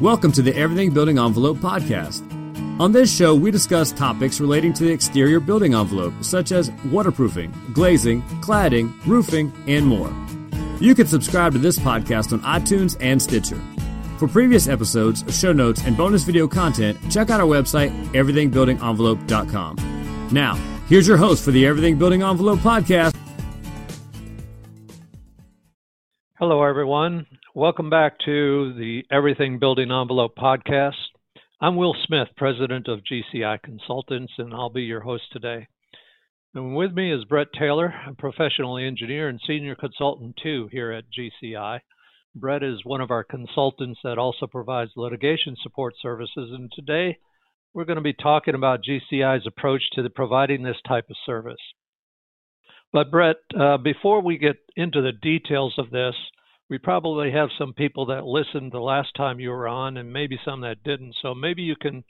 Welcome to the Everything Building Envelope podcast. On this show, we discuss topics relating to the exterior building envelope, such as waterproofing, glazing, cladding, roofing, and more. You can subscribe to this podcast on iTunes and Stitcher. For previous episodes, show notes, and bonus video content, check out our website, everythingbuildingenvelope.com. Now, here's your host for the Everything Building Envelope podcast. Hello, everyone. Welcome back to the Everything Building Envelope podcast. I'm Will Smith, president of GCI Consultants, and I'll be your host today. And with me is Brett Taylor, a professional engineer and senior consultant too here at GCI. Brett is one of our consultants that also provides litigation support services, and today we're going to be talking about GCI's approach to providing this type of service. But Brett, uh, before we get into the details of this, we probably have some people that listened the last time you were on and maybe some that didn't. So maybe you can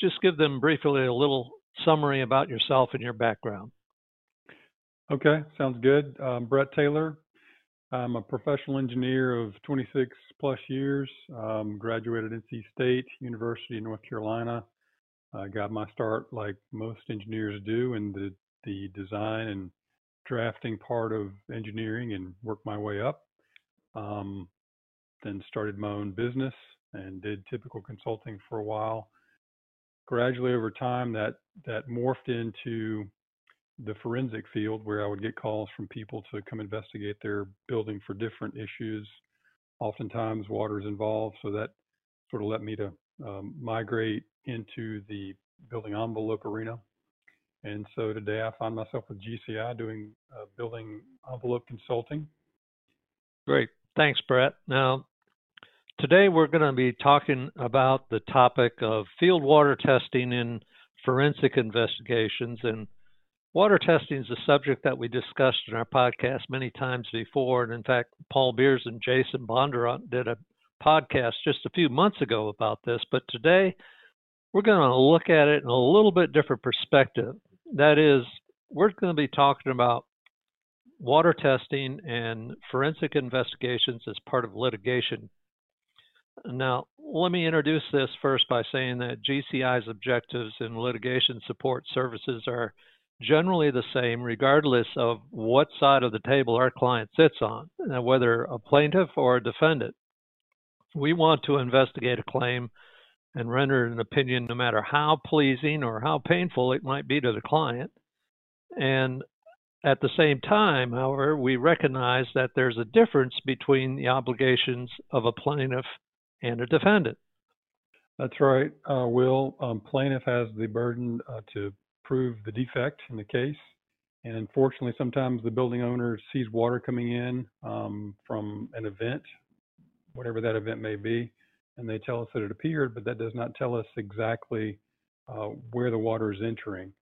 just give them briefly a little summary about yourself and your background. Okay, sounds good. Um, Brett Taylor. I'm a professional engineer of 26 plus years. Um, graduated NC State University in North Carolina. I got my start, like most engineers do, in the, the design and drafting part of engineering and worked my way up. Um, then started my own business and did typical consulting for a while. Gradually over time, that that morphed into the forensic field, where I would get calls from people to come investigate their building for different issues. Oftentimes, water is involved, so that sort of led me to um, migrate into the building envelope arena. And so today, I find myself with GCI doing uh, building envelope consulting. Great. Thanks, Brett. Now, today we're going to be talking about the topic of field water testing in forensic investigations. And water testing is a subject that we discussed in our podcast many times before. And in fact, Paul Beers and Jason Bondurant did a podcast just a few months ago about this. But today we're going to look at it in a little bit different perspective. That is, we're going to be talking about water testing and forensic investigations as part of litigation. Now, let me introduce this first by saying that GCI's objectives in litigation support services are generally the same regardless of what side of the table our client sits on, uh, whether a plaintiff or a defendant. We want to investigate a claim and render an opinion no matter how pleasing or how painful it might be to the client. And at the same time, however, we recognize that there's a difference between the obligations of a plaintiff and a defendant. That's right, uh, Will. Um, plaintiff has the burden uh, to prove the defect in the case. And unfortunately, sometimes the building owner sees water coming in um, from an event, whatever that event may be, and they tell us that it appeared, but that does not tell us exactly uh, where the water is entering.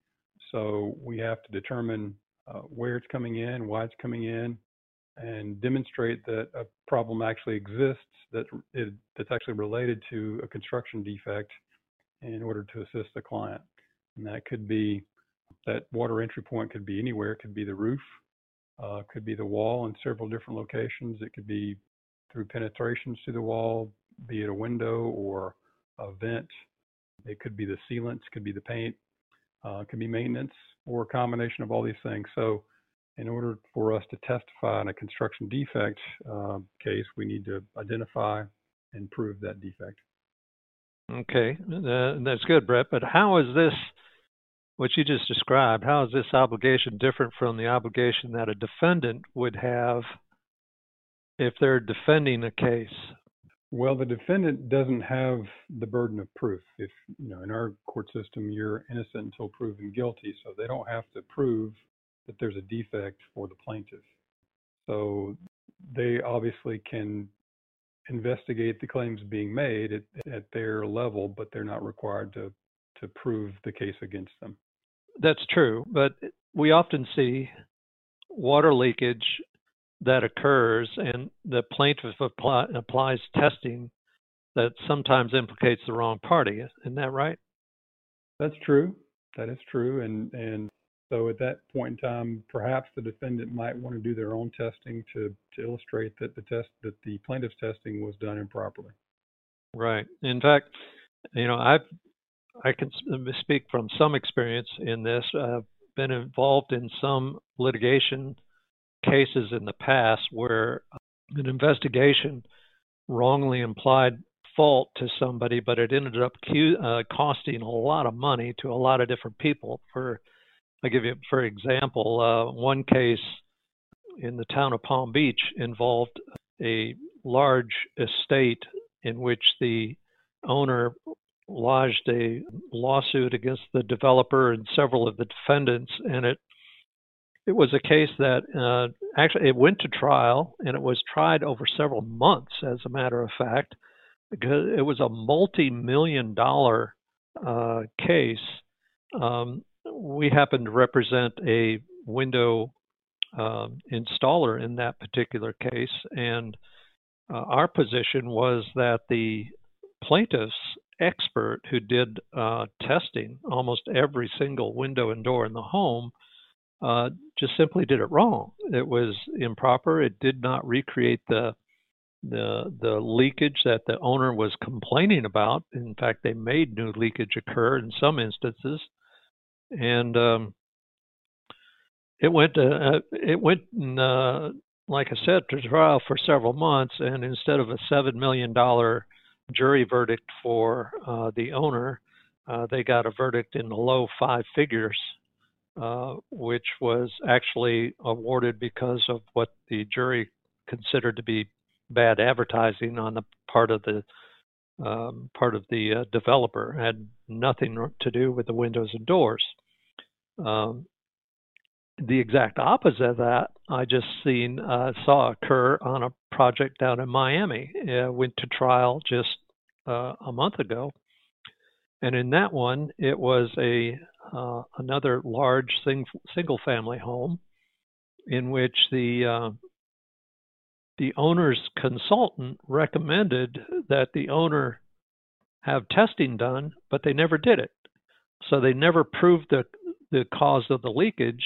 So we have to determine uh, where it's coming in, why it's coming in, and demonstrate that a problem actually exists that it, that's actually related to a construction defect in order to assist the client. And that could be that water entry point could be anywhere. It could be the roof, uh, could be the wall in several different locations. It could be through penetrations to the wall, be it a window or a vent. It could be the sealants, could be the paint, uh, could be maintenance, or a combination of all these things. So, in order for us to testify in a construction defect uh, case, we need to identify and prove that defect. Okay, uh, that's good, Brett. But how is this, what you just described, how is this obligation different from the obligation that a defendant would have if they're defending a case? Well, the defendant doesn't have the burden of proof. If, you know, in our court system, you're innocent until proven guilty, so they don't have to prove that there's a defect for the plaintiff. So they obviously can investigate the claims being made at, at their level, but they're not required to, to prove the case against them. That's true, but we often see water leakage that occurs and the plaintiff apply, applies testing that sometimes implicates the wrong party. Isn't that right? That's true. That is true. And and so at that point in time, perhaps the defendant might want to do their own testing to, to illustrate that the test that the plaintiff's testing was done improperly. Right. In fact, you know, I've I can speak from some experience in this. I've been involved in some litigation cases in the past where an investigation wrongly implied fault to somebody, but it ended up uh, costing a lot of money to a lot of different people. For I give you, for example, uh, one case in the town of Palm Beach involved a large estate in which the owner lodged a lawsuit against the developer and several of the defendants, and it it was a case that uh, actually it went to trial and it was tried over several months, as a matter of fact, because it was a multi-million dollar uh, case. Um, we happened to represent a window um, installer in that particular case, and uh, our position was that the plaintiff's expert who did uh, testing almost every single window and door in the home uh, just simply did it wrong. It was improper. It did not recreate the the the leakage that the owner was complaining about. In fact, they made new leakage occur in some instances, and um, it went uh, it went uh, like I said to trial for several months, and instead of a seven million dollar jury verdict for uh, the owner, uh, they got a verdict in the low five figures, uh, which was actually awarded because of what the jury considered to be bad advertising on the part of the um, part of the uh, developer. It had nothing to do with the windows and doors. Um, the exact opposite of that, I just seen uh, saw occur on a project down in Miami. It went to trial just uh, a month ago, and in that one, it was a uh, another large sing, single family home in which the uh, the owner's consultant recommended that the owner have testing done, but they never did it. So they never proved the the cause of the leakage.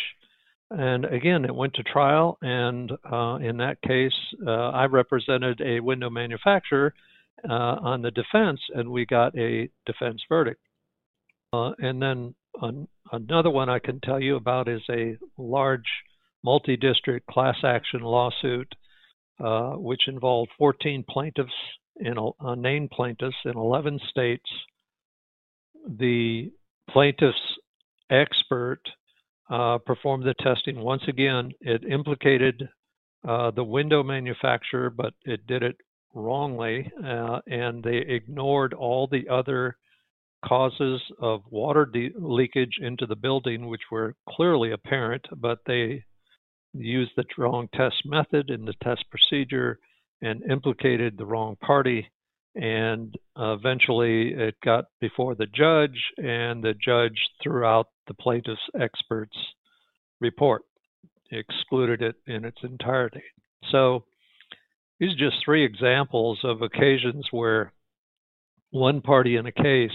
And again, it went to trial. And uh, in that case, uh, I represented a window manufacturer uh, on the defense, and we got a defense verdict. Uh, and then an, another one I can tell you about is a large multi district class action lawsuit uh, which involved 14 plaintiffs in uh, named plaintiffs in 11 states. The plaintiff's expert uh, performed the testing once again. It implicated uh, the window manufacturer, but it did it wrongly, uh, and they ignored all the other causes of water de- leakage into the building, which were clearly apparent, but they used the wrong test method in the test procedure and implicated the wrong party. And uh, eventually it got before the judge, and the judge threw out the plaintiff's expert's report, excluded it in its entirety. So these are just three examples of occasions where one party in a case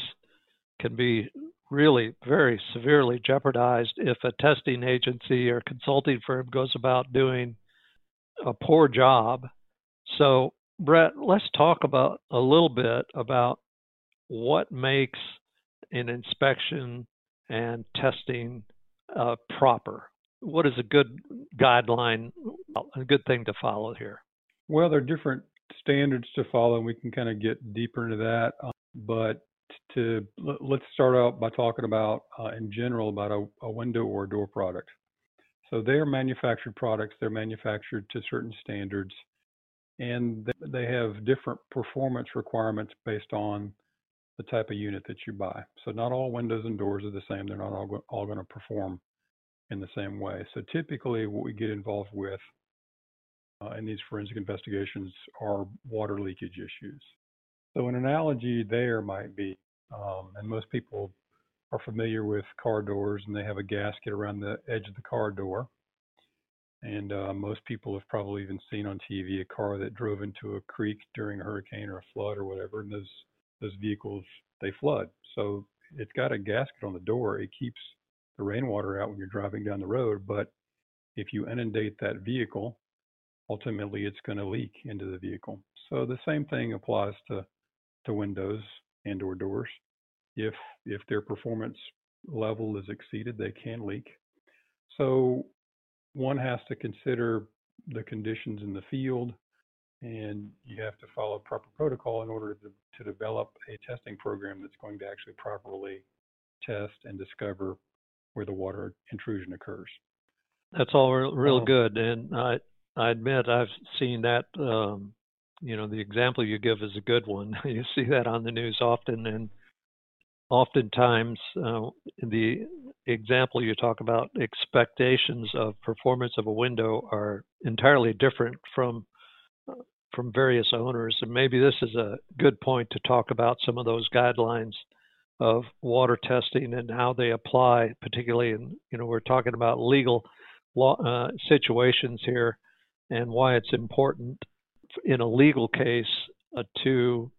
can be really very severely jeopardized if a testing agency or consulting firm goes about doing a poor job. So, Brett, let's talk about a little bit about what makes an inspection and testing uh, proper. What is a good guideline, a good thing to follow here? Well, there are different standards to follow, and we can kind of get deeper into that. Um, but to let's start out by talking about uh, in general about a, a, window or a door product. So they are manufactured products. They're manufactured to certain standards, and they have different performance requirements based on the type of unit that you buy. So not all windows and doors are the same. They're not all, all going to perform in the same way. So typically, what we get involved with uh, in these forensic investigations are water leakage issues. So an analogy there might be, um, and most people are familiar with car doors, and they have a gasket around the edge of the car door. And uh, most people have probably even seen on TV a car that drove into a creek during a hurricane or a flood or whatever, and those those vehicles they flood. So it's got a gasket on the door. It keeps the rainwater out when you're driving down the road, but if you inundate that vehicle, ultimately it's going to leak into the vehicle. So the same thing applies to to windows and or doors. If if their performance level is exceeded, they can leak. So one has to consider the conditions in the field and you have to follow proper protocol in order to, to develop a testing program that's going to actually properly test and discover where the water intrusion occurs. That's all real, real oh. good, and I I admit I've seen that. Um, you know, the example you give is a good one. you see that on the news often, and oftentimes uh, the example you talk about expectations of performance of a window are entirely different from from various owners and maybe this is a good point to talk about some of those guidelines of water testing and how they apply particularly in you know we're talking about legal law uh, situations here and why it's important in a legal case uh, to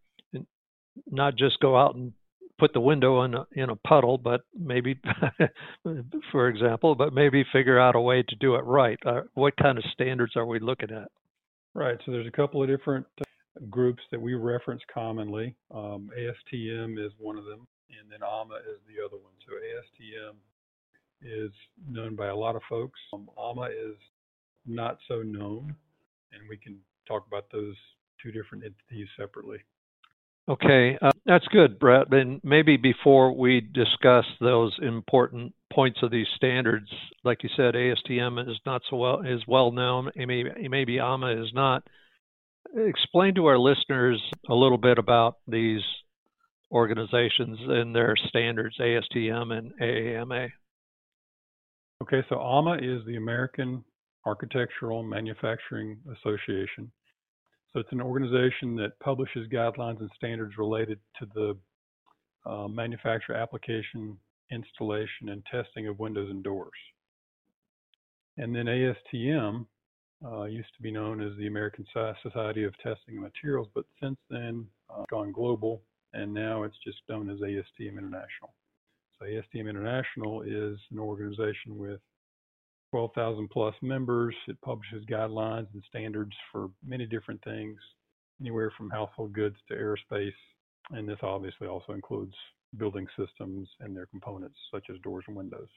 not just go out and put the window in a, in a puddle, but maybe, for example, but maybe figure out a way to do it right. Uh, what kind of standards are we looking at? Right. So there's a couple of different uh, groups that we reference commonly. Um, ASTM is one of them, and then AAMA is the other one. So ASTM is known by a lot of folks. Um, AAMA is not so known, and we can talk about those two different entities separately. Okay, uh, that's good, Brett. And maybe before we discuss those important points of these standards, like you said, ASTM is not so well is well known. Maybe maybe AAMA is not. Explain to our listeners a little bit about these organizations and their standards, ASTM and AAMA. Okay, so AAMA is the American Architectural Manufacturing Association. So it's an organization that publishes guidelines and standards related to the uh, manufacture, application, installation, and testing of windows and doors. And then ASTM uh, used to be known as the American Society of Testing Materials, but since then uh, gone global, and now it's just known as ASTM International. So ASTM International is an organization with 12,000 plus members. It publishes guidelines and standards for many different things, anywhere from household goods to aerospace. And this obviously also includes building systems and their components, such as doors and windows.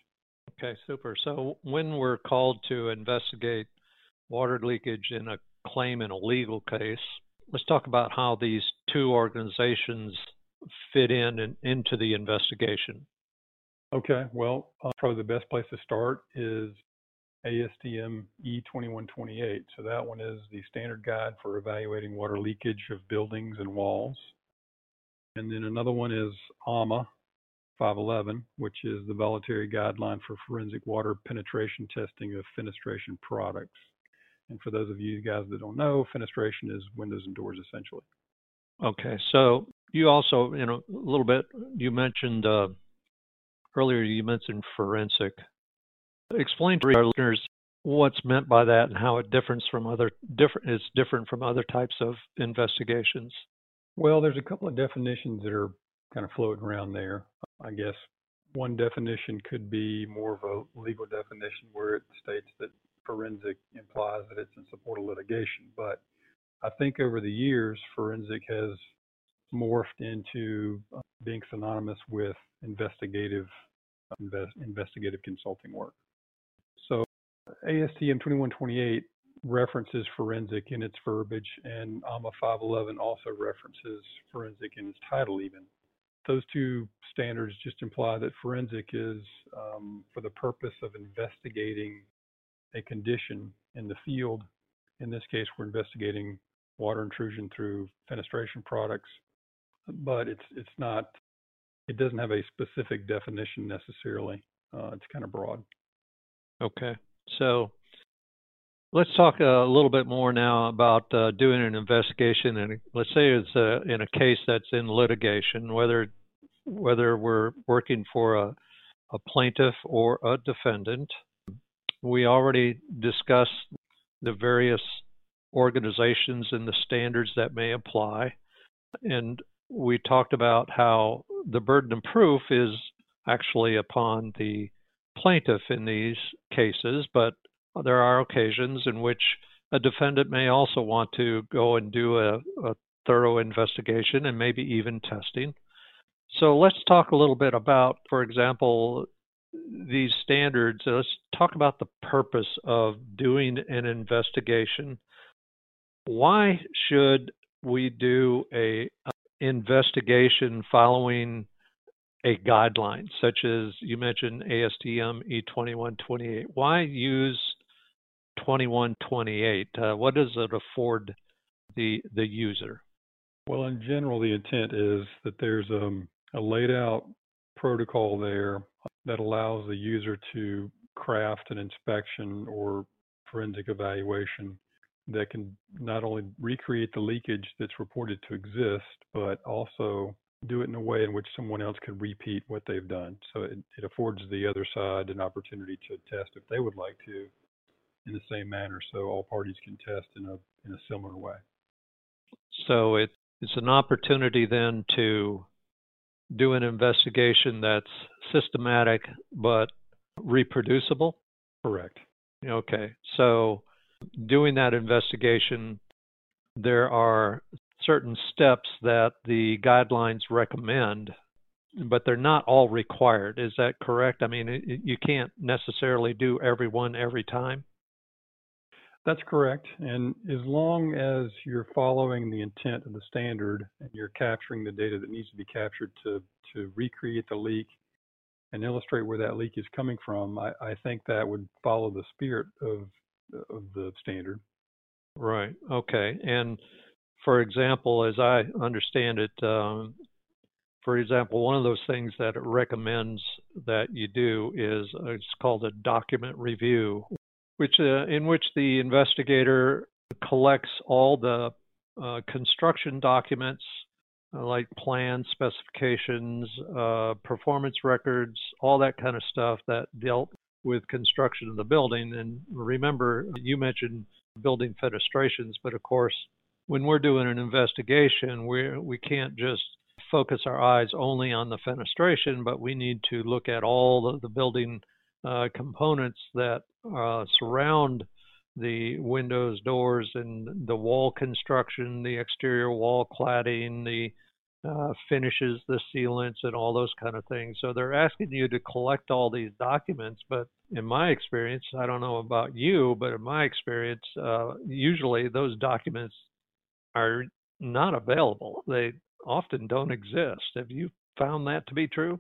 Okay, super. So when we're called to investigate water leakage in a claim in a legal case, let's talk about how these two organizations fit in and into the investigation. Okay, well, uh, probably the best place to start is ASTM E2128. So that one is the standard guide for evaluating water leakage of buildings and walls. And then another one is AAMA 511, which is the voluntary guideline for forensic water penetration testing of fenestration products. And for those of you guys that don't know, fenestration is windows and doors essentially. Okay, so you also, you know, a little bit, you mentioned uh, earlier, you mentioned forensic Explain to our listeners what's meant by that and how it differs from other different is different from other types of investigations. Well, there's a couple of definitions that are kind of floating around there. I guess one definition could be more of a legal definition where it states that forensic implies that it's in support of litigation. But I think over the years, forensic has morphed into uh, being synonymous with investigative uh, invest, investigative consulting work. ASTM 2128 references forensic in its verbiage, and AAMA 511 also references forensic in its title, even. Those two standards just imply that forensic is um, for the purpose of investigating a condition in the field. In this case, we're investigating water intrusion through fenestration products, but it's it's not. It doesn't have a specific definition necessarily. Uh, it's kind of broad. Okay. So let's talk a little bit more now about uh, doing an investigation. And let's say it's a, uh, in a case that's in litigation, whether whether we're working for a, a plaintiff or a defendant. We already discussed the various organizations and the standards that may apply. And we talked about how the burden of proof is actually upon the plaintiff in these cases, but there are occasions in which a defendant may also want to go and do a, a thorough investigation and maybe even testing. So let's talk a little bit about, for example, these standards. Let's talk about the purpose of doing an investigation. Why should we do a investigation following a guideline, such as you mentioned ASTM E2128? Why use 2128? Uh, what does it afford the the user? Well, in general, the intent is that there's um, a laid out protocol there that allows the user to craft an inspection or forensic evaluation that can not only recreate the leakage that's reported to exist, but also do it in a way in which someone else could repeat what they've done. So it, it affords the other side an opportunity to test if they would like to in the same manner, so all parties can test in a in a similar way. So it, it's an opportunity then to do an investigation that's systematic but reproducible. Correct. Okay, so doing that investigation, there are certain steps that the guidelines recommend, but they're not all required. Is that correct? I mean, you can't necessarily do every one every time. That's correct. And as long as you're following the intent of the standard and you're capturing the data that needs to be captured to, to recreate the leak and illustrate where that leak is coming from, I, I think that would follow the spirit of, of the standard. Right. Okay. And for example, as I understand it, um, for example, one of those things that it recommends that you do is uh, it's called a document review, which uh, in which the investigator collects all the uh, construction documents uh, like plans, specifications, uh, performance records, all that kind of stuff that dealt with construction of the building. And remember, you mentioned building fenestrations, but of course, when we're doing an investigation, we we can't just focus our eyes only on the fenestration, but we need to look at all the, the building uh, components that uh, surround the windows, doors, and the wall construction, the exterior wall cladding, the uh, finishes, the sealants, and all those kind of things. So they're asking you to collect all these documents. But in my experience, I don't know about you, but in my experience, uh, usually those documents are not available. They often don't exist. Have you found that to be true?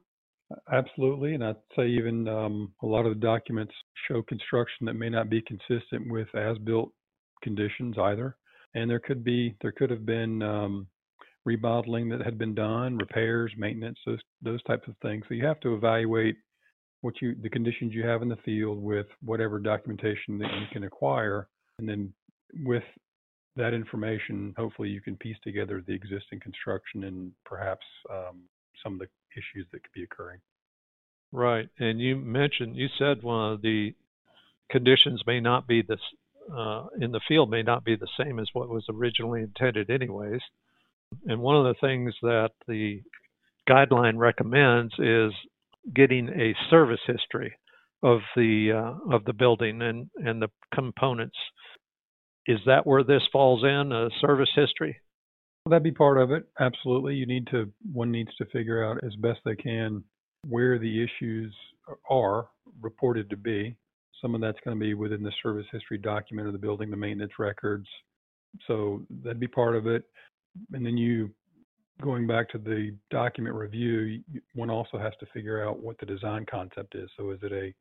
Absolutely, and I'd say even um, a lot of the documents show construction that may not be consistent with as-built conditions either. And there could be there could have been um, remodeling that had been done, repairs, maintenance, those those types of things. So you have to evaluate what you the conditions you have in the field with whatever documentation that you can acquire, and then with that information, hopefully you can piece together the existing construction and perhaps um, some of the issues that could be occurring. Right, and you mentioned you said one of the conditions may not be this uh, in the field may not be the same as what was originally intended, anyways. And one of the things that the guideline recommends is getting a service history of the uh, of the building and and the components. Is that where this falls in a service history? Well, that'd be part of it. Absolutely. You need to, one needs to figure out as best they can where the issues are reported to be. Some of that's going to be within the service history document of the building, the maintenance records. So that'd be part of it. And then you, going back to the document review, one also has to figure out what the design concept is. So is it a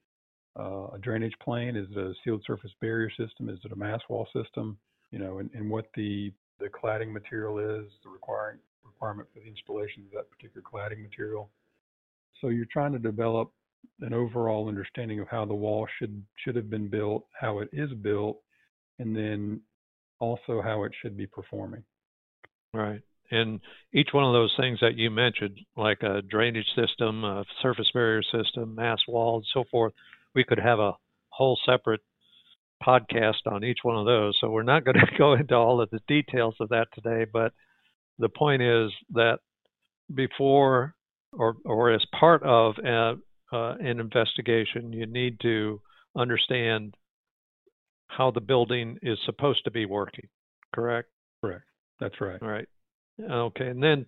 uh, a drainage plane? Is it a sealed surface barrier system? Is it a mass wall system? You know, and, and what the the cladding material is, the requiring requirement for the installation of that particular cladding material. So you're trying to develop an overall understanding of how the wall should should have been built, how it is built, and then also how it should be performing. Right. And each one of those things that you mentioned, like a drainage system, a surface barrier system, mass wall, and so forth, we could have a whole separate podcast on each one of those. So we're not going to go into all of the details of that today, but the point is that before or, or as part of a, uh, an investigation, you need to understand how the building is supposed to be working, correct? Correct. That's right. All right. Okay, and then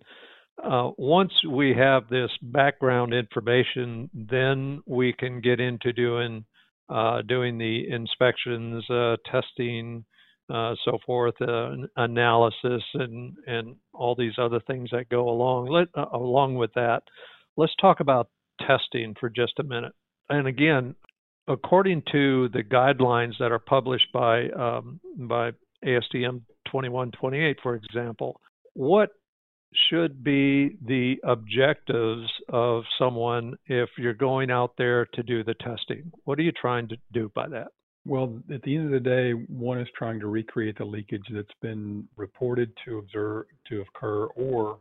uh, once we have this background information, then we can get into doing uh, doing the inspections, uh, testing, uh, so forth, uh, analysis, and and all these other things that go along. Let, along with that, let's talk about testing for just a minute. And again, according to the guidelines that are published by um, by ASTM 2128, for example, what should be the objectives of someone if you're going out there to do the testing? What are you trying to do by that? Well, at the end of the day, one is trying to recreate the leakage that's been reported to observe to occur, or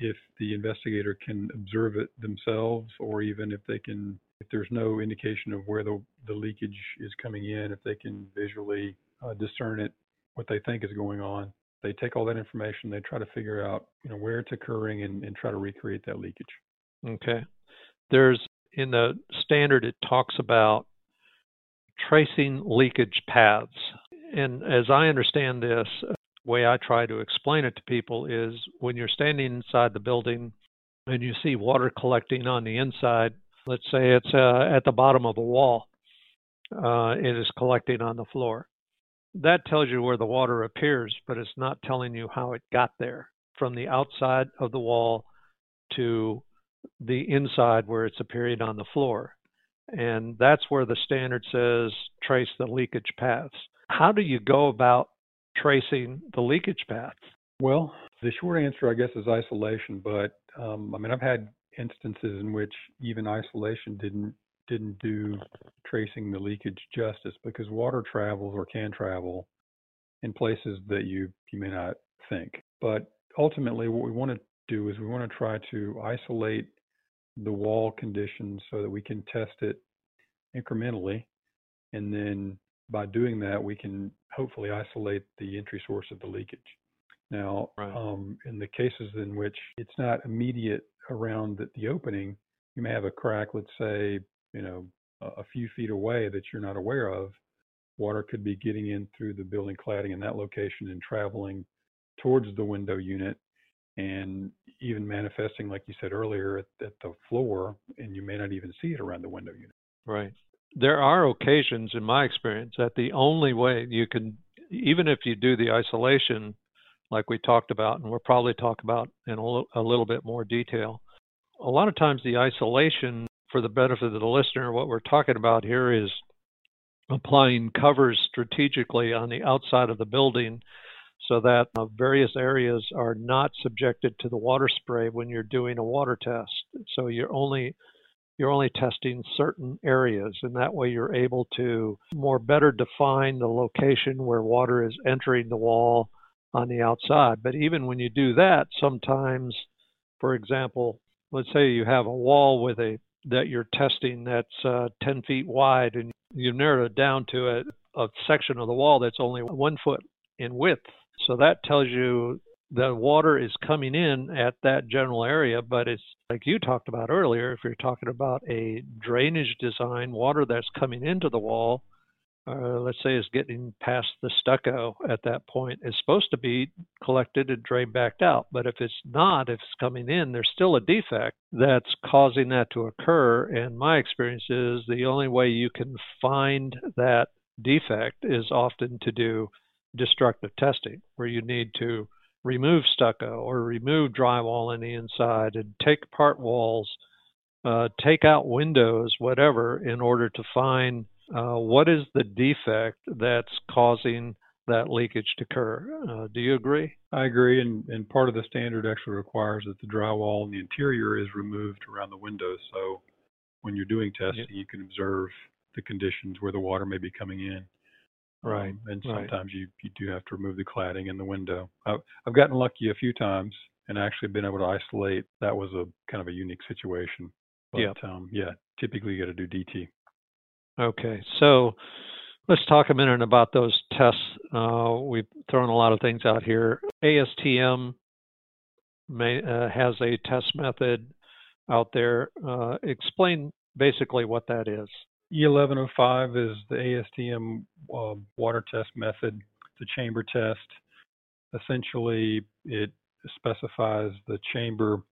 if the investigator can observe it themselves, or even if they can, if there's no indication of where the, the leakage is coming in, if they can visually uh, discern it, what they think is going on, they take all that information, they try to figure out, you know, where it's occurring and, and try to recreate that leakage. Okay. There's in the standard, it talks about tracing leakage paths. And as I understand this, way I try to explain it to people is when you're standing inside the building and you see water collecting on the inside, let's say it's uh, at the bottom of a wall, uh, it is collecting on the floor that tells you where the water appears, but it's not telling you how it got there from the outside of the wall to the inside where it's appearing on the floor. And that's where the standard says trace the leakage paths. How do you go about tracing the leakage paths? Well, the short answer, I guess, is isolation. But um, I mean, I've had instances in which even isolation didn't didn't do tracing the leakage justice because water travels or can travel in places that you you may not think. But ultimately, what we want to do is we want to try to isolate the wall conditions so that we can test it incrementally, and then by doing that, we can hopefully isolate the entry source of the leakage. Now, right. um, in the cases in which it's not immediate around the, the opening, you may have a crack, let's say you know, a few feet away that you're not aware of, water could be getting in through the building cladding in that location and traveling towards the window unit and even manifesting, like you said earlier, at, at, the floor, and you may not even see it around the window unit. Right. There are occasions, in my experience, that the only way you can, even if you do the isolation, like we talked about, and we'll probably talk about in a little bit more detail, a lot of times the isolation for the benefit of the listener, what we're talking about here is applying covers strategically on the outside of the building so that uh, various areas are not subjected to the water spray when you're doing a water test. So you're only you're only testing certain areas and that way you're able to more better define the location where water is entering the wall on the outside. But even when you do that, sometimes for example, let's say you have a wall with a that you're testing that's uh, 10 feet wide and you've narrowed it down to a, a section of the wall that's only one foot in width. So that tells you the water is coming in at that general area, but it's like you talked about earlier, if you're talking about a drainage design, water that's coming into the wall uh, let's say is getting past the stucco at that point is supposed to be collected and drained back out. But if it's not, if it's coming in, there's still a defect that's causing that to occur. And my experience is the only way you can find that defect is often to do destructive testing, where you need to remove stucco or remove drywall on the inside and take apart walls, uh, take out windows, whatever, in order to find uh, what is the defect that's causing that leakage to occur? Uh, do you agree? I agree, and, and part of the standard actually requires that the drywall in the interior is removed around the windows. So when you're doing testing, yep. you can observe the conditions where the water may be coming in. Right. Um, and sometimes right. you, you do have to remove the cladding in the window. I've, I've gotten lucky a few times and actually been able to isolate. That was a kind of a unique situation. But yep. um, yeah, typically you got to do DT. Okay, so let's talk a minute about those tests. Uh, we've thrown a lot of things out here. ASTM may, uh, has a test method out there. Uh, explain basically what that is. E1105 is the ASTM um, water test method. It's a chamber test. Essentially, it specifies the chamber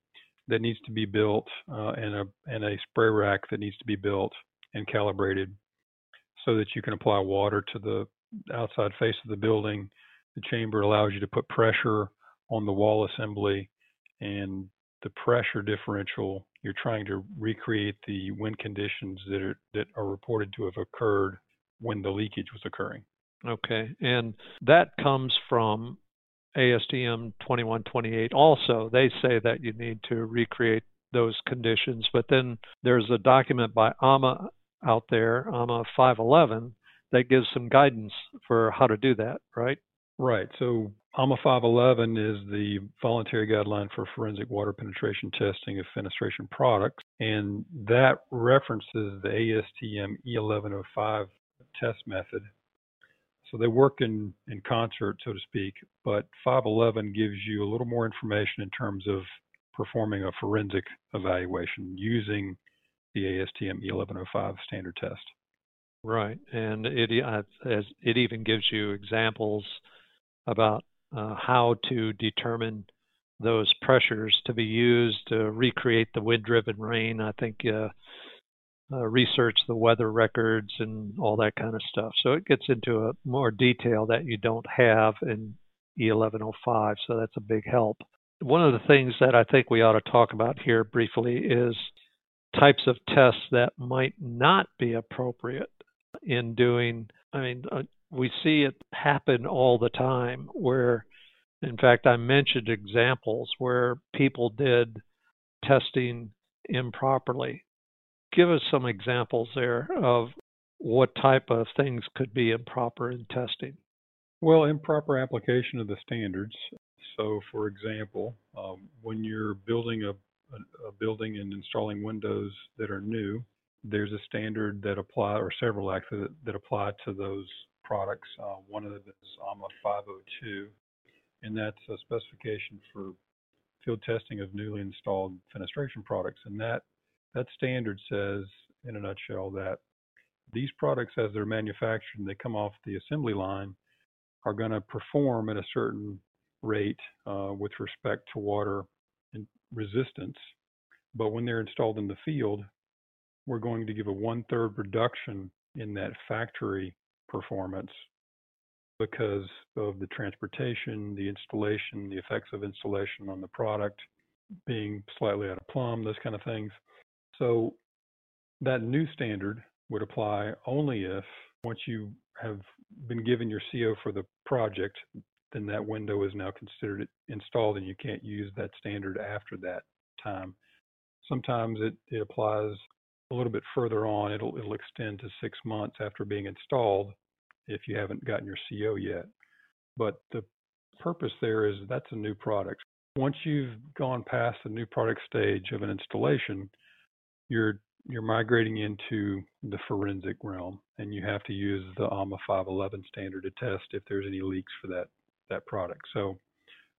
that needs to be built uh, and a and a spray rack that needs to be built and calibrated so that you can apply water to the outside face of the building. The chamber allows you to put pressure on the wall assembly and the pressure differential you're trying to recreate the wind conditions that are that are reported to have occurred when the leakage was occurring. Okay, and that comes from ASTM 2128. Also, they say that you need to recreate those conditions, but then there's a document by AAMA out there, AAMA 511, that gives some guidance for how to do that, right? Right. So AAMA 511 is the voluntary guideline for forensic water penetration testing of fenestration products, and that references the ASTM E1105 test method. So they work in, in concert, so to speak, but 511 gives you a little more information in terms of performing a forensic evaluation using the ASTM E1105 standard test. Right, and it uh, it even gives you examples about uh, how to determine those pressures to be used to recreate the wind-driven rain. I think uh, uh, research the weather records and all that kind of stuff. So it gets into a more detail that you don't have in E1105. So that's a big help. One of the things that I think we ought to talk about here briefly is types of tests that might not be appropriate in doing. I mean, uh, we see it happen all the time where, in fact, I mentioned examples where people did testing improperly. Give us some examples there of what type of things could be improper in testing. Well, improper application of the standards. So, for example, um, when you're building a, a, a building and installing windows that are new, there's a standard that apply, or several actually, that, that apply to those products. Uh, one of them is AAMA 502, and that's a specification for field testing of newly installed fenestration products. And that that standard says, in a nutshell, that these products, as they're manufactured and they come off the assembly line, are going to perform at a certain rate uh, with respect to water resistance. But when they're installed in the field, we're going to give a one third reduction in that factory performance because of the transportation, the installation, the effects of installation on the product being slightly out of plumb, those kind of things. So that new standard would apply only if once you have been given your CO for the project, then that window is now considered installed and you can't use that standard after that time. Sometimes it, it applies a little bit further on. It'll, it'll extend to six months after being installed if you haven't gotten your CO yet. But the purpose there is that's a new product. Once you've gone past the new product stage of an installation, you're you're migrating into the forensic realm and you have to use the AAMA 511 standard to test if there's any leaks for that that product. So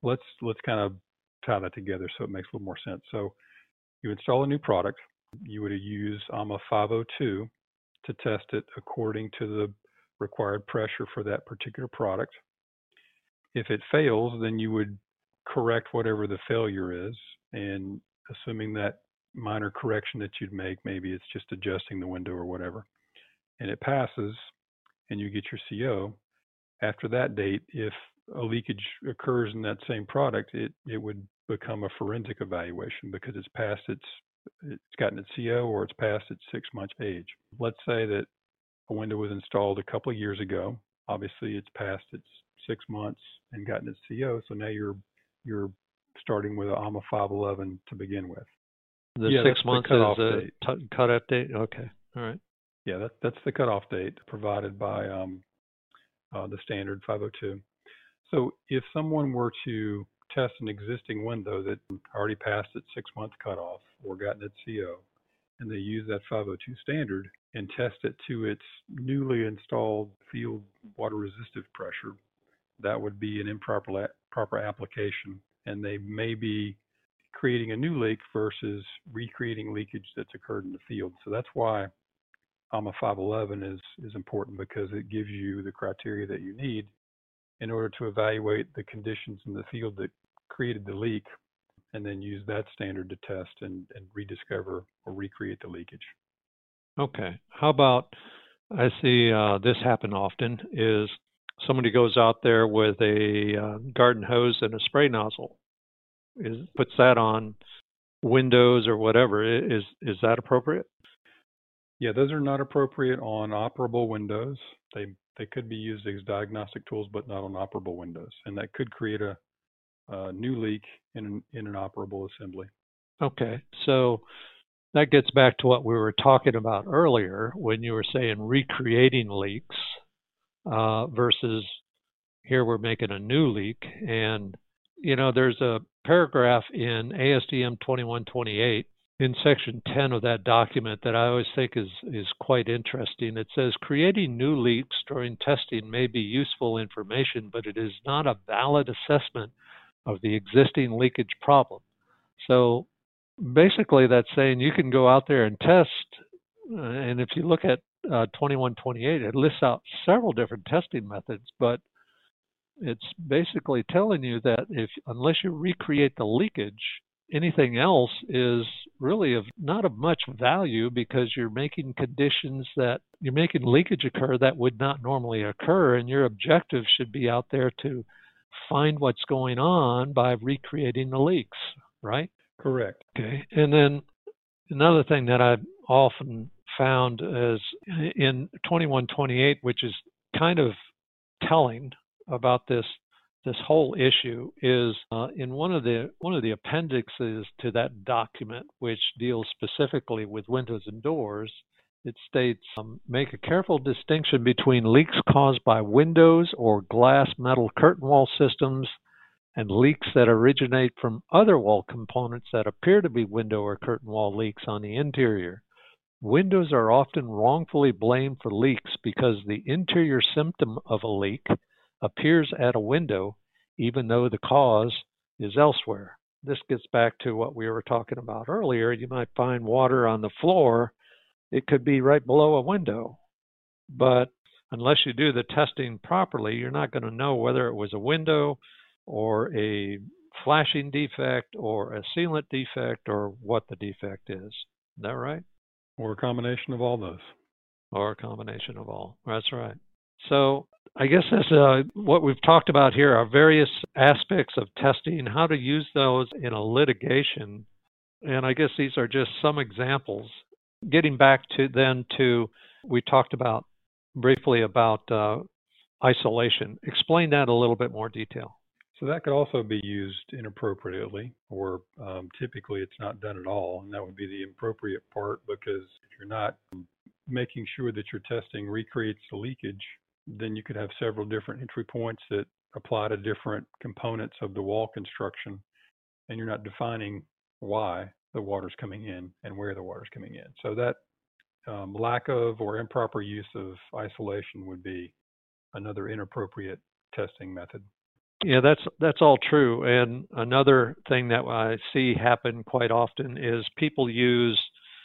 let's let's kind of tie that together so it makes a little more sense. So you install a new product, you would use AAMA 502 to test it according to the required pressure for that particular product. If it fails, then you would correct whatever the failure is, and assuming that minor correction that you'd make, maybe it's just adjusting the window or whatever, and it passes, and you get your CO. After that date, if a leakage occurs in that same product, it it would become a forensic evaluation because it's past its it's gotten its CO or it's past its six month age. Let's say that a window was installed a couple of years ago. Obviously, it's past its six months and gotten its CO. So now you're you're starting with an AAMA 511 to begin with. The yeah, six months the is the t- cutoff date. Okay, all right. Yeah, that, that's the cutoff date provided by um, uh, the standard 502. So if someone were to test an existing window that already passed its six month cutoff or gotten its CO, and they use that 502 standard and test it to its newly installed field water resistive pressure, that would be an improper proper application, and they may be creating a new leak versus recreating leakage that's occurred in the field. So that's why AAMA 511 is is important because it gives you the criteria that you need in order to evaluate the conditions in the field that created the leak and then use that standard to test and, and rediscover or recreate the leakage. Okay. How about I see uh, this happen often is somebody goes out there with a uh, garden hose and a spray nozzle, is puts that on windows or whatever. Is is that appropriate? Yeah, those are not appropriate on operable windows. They they could be used as diagnostic tools, but not on operable windows, and that could create a, a new leak in an, in an operable assembly. Okay, so that gets back to what we were talking about earlier when you were saying recreating leaks uh, versus here we're making a new leak. And, you know, there's a paragraph in ASTM 2128 in section 10 of that document that I always think is, is quite interesting. It says creating new leaks during testing may be useful information, but it is not a valid assessment of the existing leakage problem. So basically, that's saying you can go out there and test. Uh, and if you look at uh, 2128, it lists out several different testing methods, but it's basically telling you that if unless you recreate the leakage, anything else is really of not of much value because you're making conditions that you're making leakage occur that would not normally occur and your objective should be out there to find what's going on by recreating the leaks right? Correct. Okay and then another thing that i've often found is in 2128 which is kind of telling about this this whole issue is uh, in one of the one of the appendixes to that document, which deals specifically with windows and doors. It states um, make a careful distinction between leaks caused by windows or glass metal curtain wall systems and leaks that originate from other wall components that appear to be window or curtain wall leaks on the interior. Windows are often wrongfully blamed for leaks because the interior symptom of a leak appears at a window, even though the cause is elsewhere. This gets back to what we were talking about earlier. You might find water on the floor, it could be right below a window. But unless you do the testing properly, you're not going to know whether it was a window or a flashing defect or a sealant defect or what the defect is. Is that right? Or a combination of all those. Or a combination of all. That's right. So I guess as uh, what we've talked about here are various aspects of testing, how to use those in a litigation. And I guess these are just some examples. Getting back to then to, we talked about briefly about uh, isolation. Explain that a little bit more detail. So that could also be used inappropriately, or um, typically it's not done at all, and that would be the appropriate part because if you're not making sure that your testing recreates the leakage then you could have several different entry points that apply to different components of the wall construction, and you're not defining why the water's coming in and where the water's coming in. So that um, lack of or improper use of isolation would be another inappropriate testing method. Yeah, that's that's all true. And another thing that I see happen quite often is people use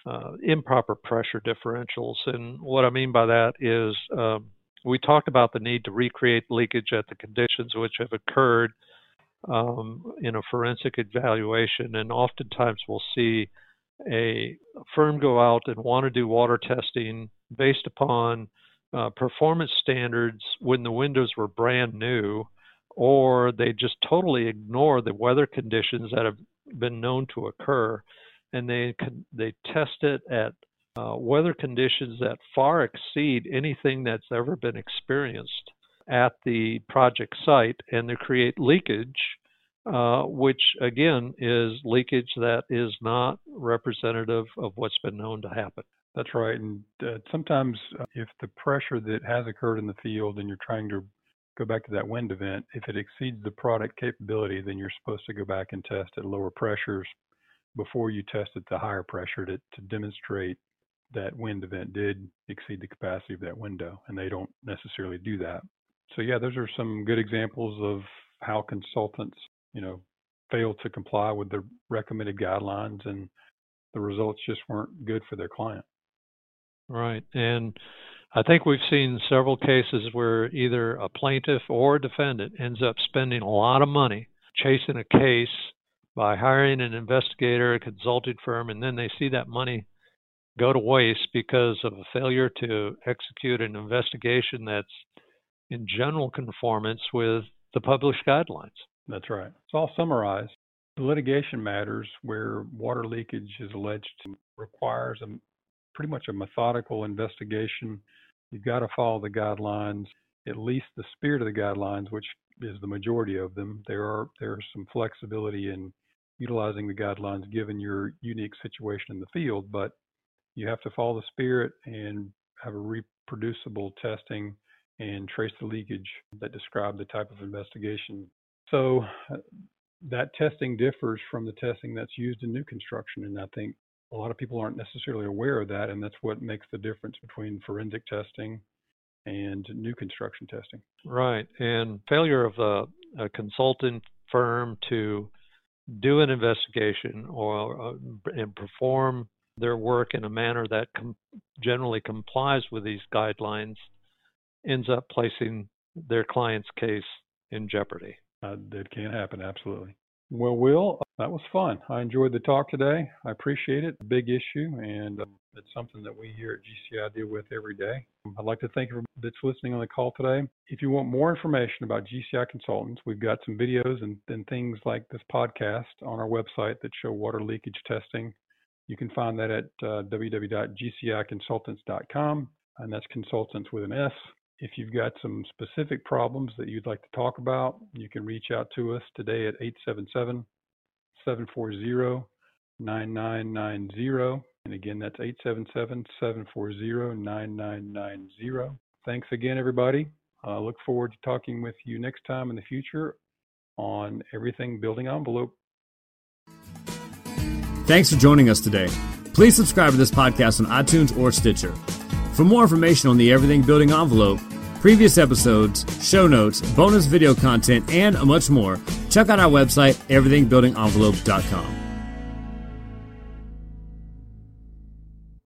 uh, improper pressure differentials, and what I mean by that is um, we talked about the need to recreate leakage at the conditions which have occurred um, in a forensic evaluation, and oftentimes we'll see a firm go out and want to do water testing based upon uh, performance standards when the windows were brand new, or they just totally ignore the weather conditions that have been known to occur, and they they test it at uh, weather conditions that far exceed anything that's ever been experienced at the project site and they create leakage, uh, which again is leakage that is not representative of what's been known to happen. That's right. And uh, sometimes, uh, if the pressure that has occurred in the field and you're trying to go back to that wind event, if it exceeds the product capability, then you're supposed to go back and test at lower pressures before you test at the higher pressure to, to demonstrate that wind event did exceed the capacity of that window, and they don't necessarily do that. So yeah, those are some good examples of how consultants, you know, fail to comply with the recommended guidelines, and the results just weren't good for their client. Right, and I think we've seen several cases where either a plaintiff or a defendant ends up spending a lot of money chasing a case by hiring an investigator, a consulting firm, and then they see that money go to waste because of a failure to execute an investigation that's in general conformance with the published guidelines. That's right. So I'll summarize. The litigation matters where water leakage is alleged requires a, pretty much a methodical investigation. You've got to follow the guidelines, at least the spirit of the guidelines, which is the majority of them. There are there's some flexibility in utilizing the guidelines given your unique situation in the field, but you have to follow the spirit and have a reproducible testing and trace the leakage that describe the type of investigation. So uh, that testing differs from the testing that's used in new construction. And I think a lot of people aren't necessarily aware of that. And that's what makes the difference between forensic testing and new construction testing. Right. And failure of a, a consultant firm to do an investigation or uh, and perform their work in a manner that com- generally complies with these guidelines ends up placing their client's case in jeopardy. Uh, it can happen, absolutely. Well, Will, that was fun. I enjoyed the talk today. I appreciate it. Big issue, and uh, it's something that we here at GCI deal with every day. I'd like to thank everyone that's listening on the call today. If you want more information about GCI consultants, we've got some videos and, and things like this podcast on our website that show water leakage testing. You can find that at uh, www.gciconsultants.com, and that's consultants with an S. If you've got some specific problems that you'd like to talk about, you can reach out to us today at 877 740 9990. And again, that's 877 740 9990. Thanks again, everybody. I look forward to talking with you next time in the future on everything building envelope. Thanks for joining us today. Please subscribe to this podcast on iTunes or Stitcher. For more information on the Everything Building envelope, previous episodes, show notes, bonus video content, and much more, check out our website, everythingbuildingenvelope.com.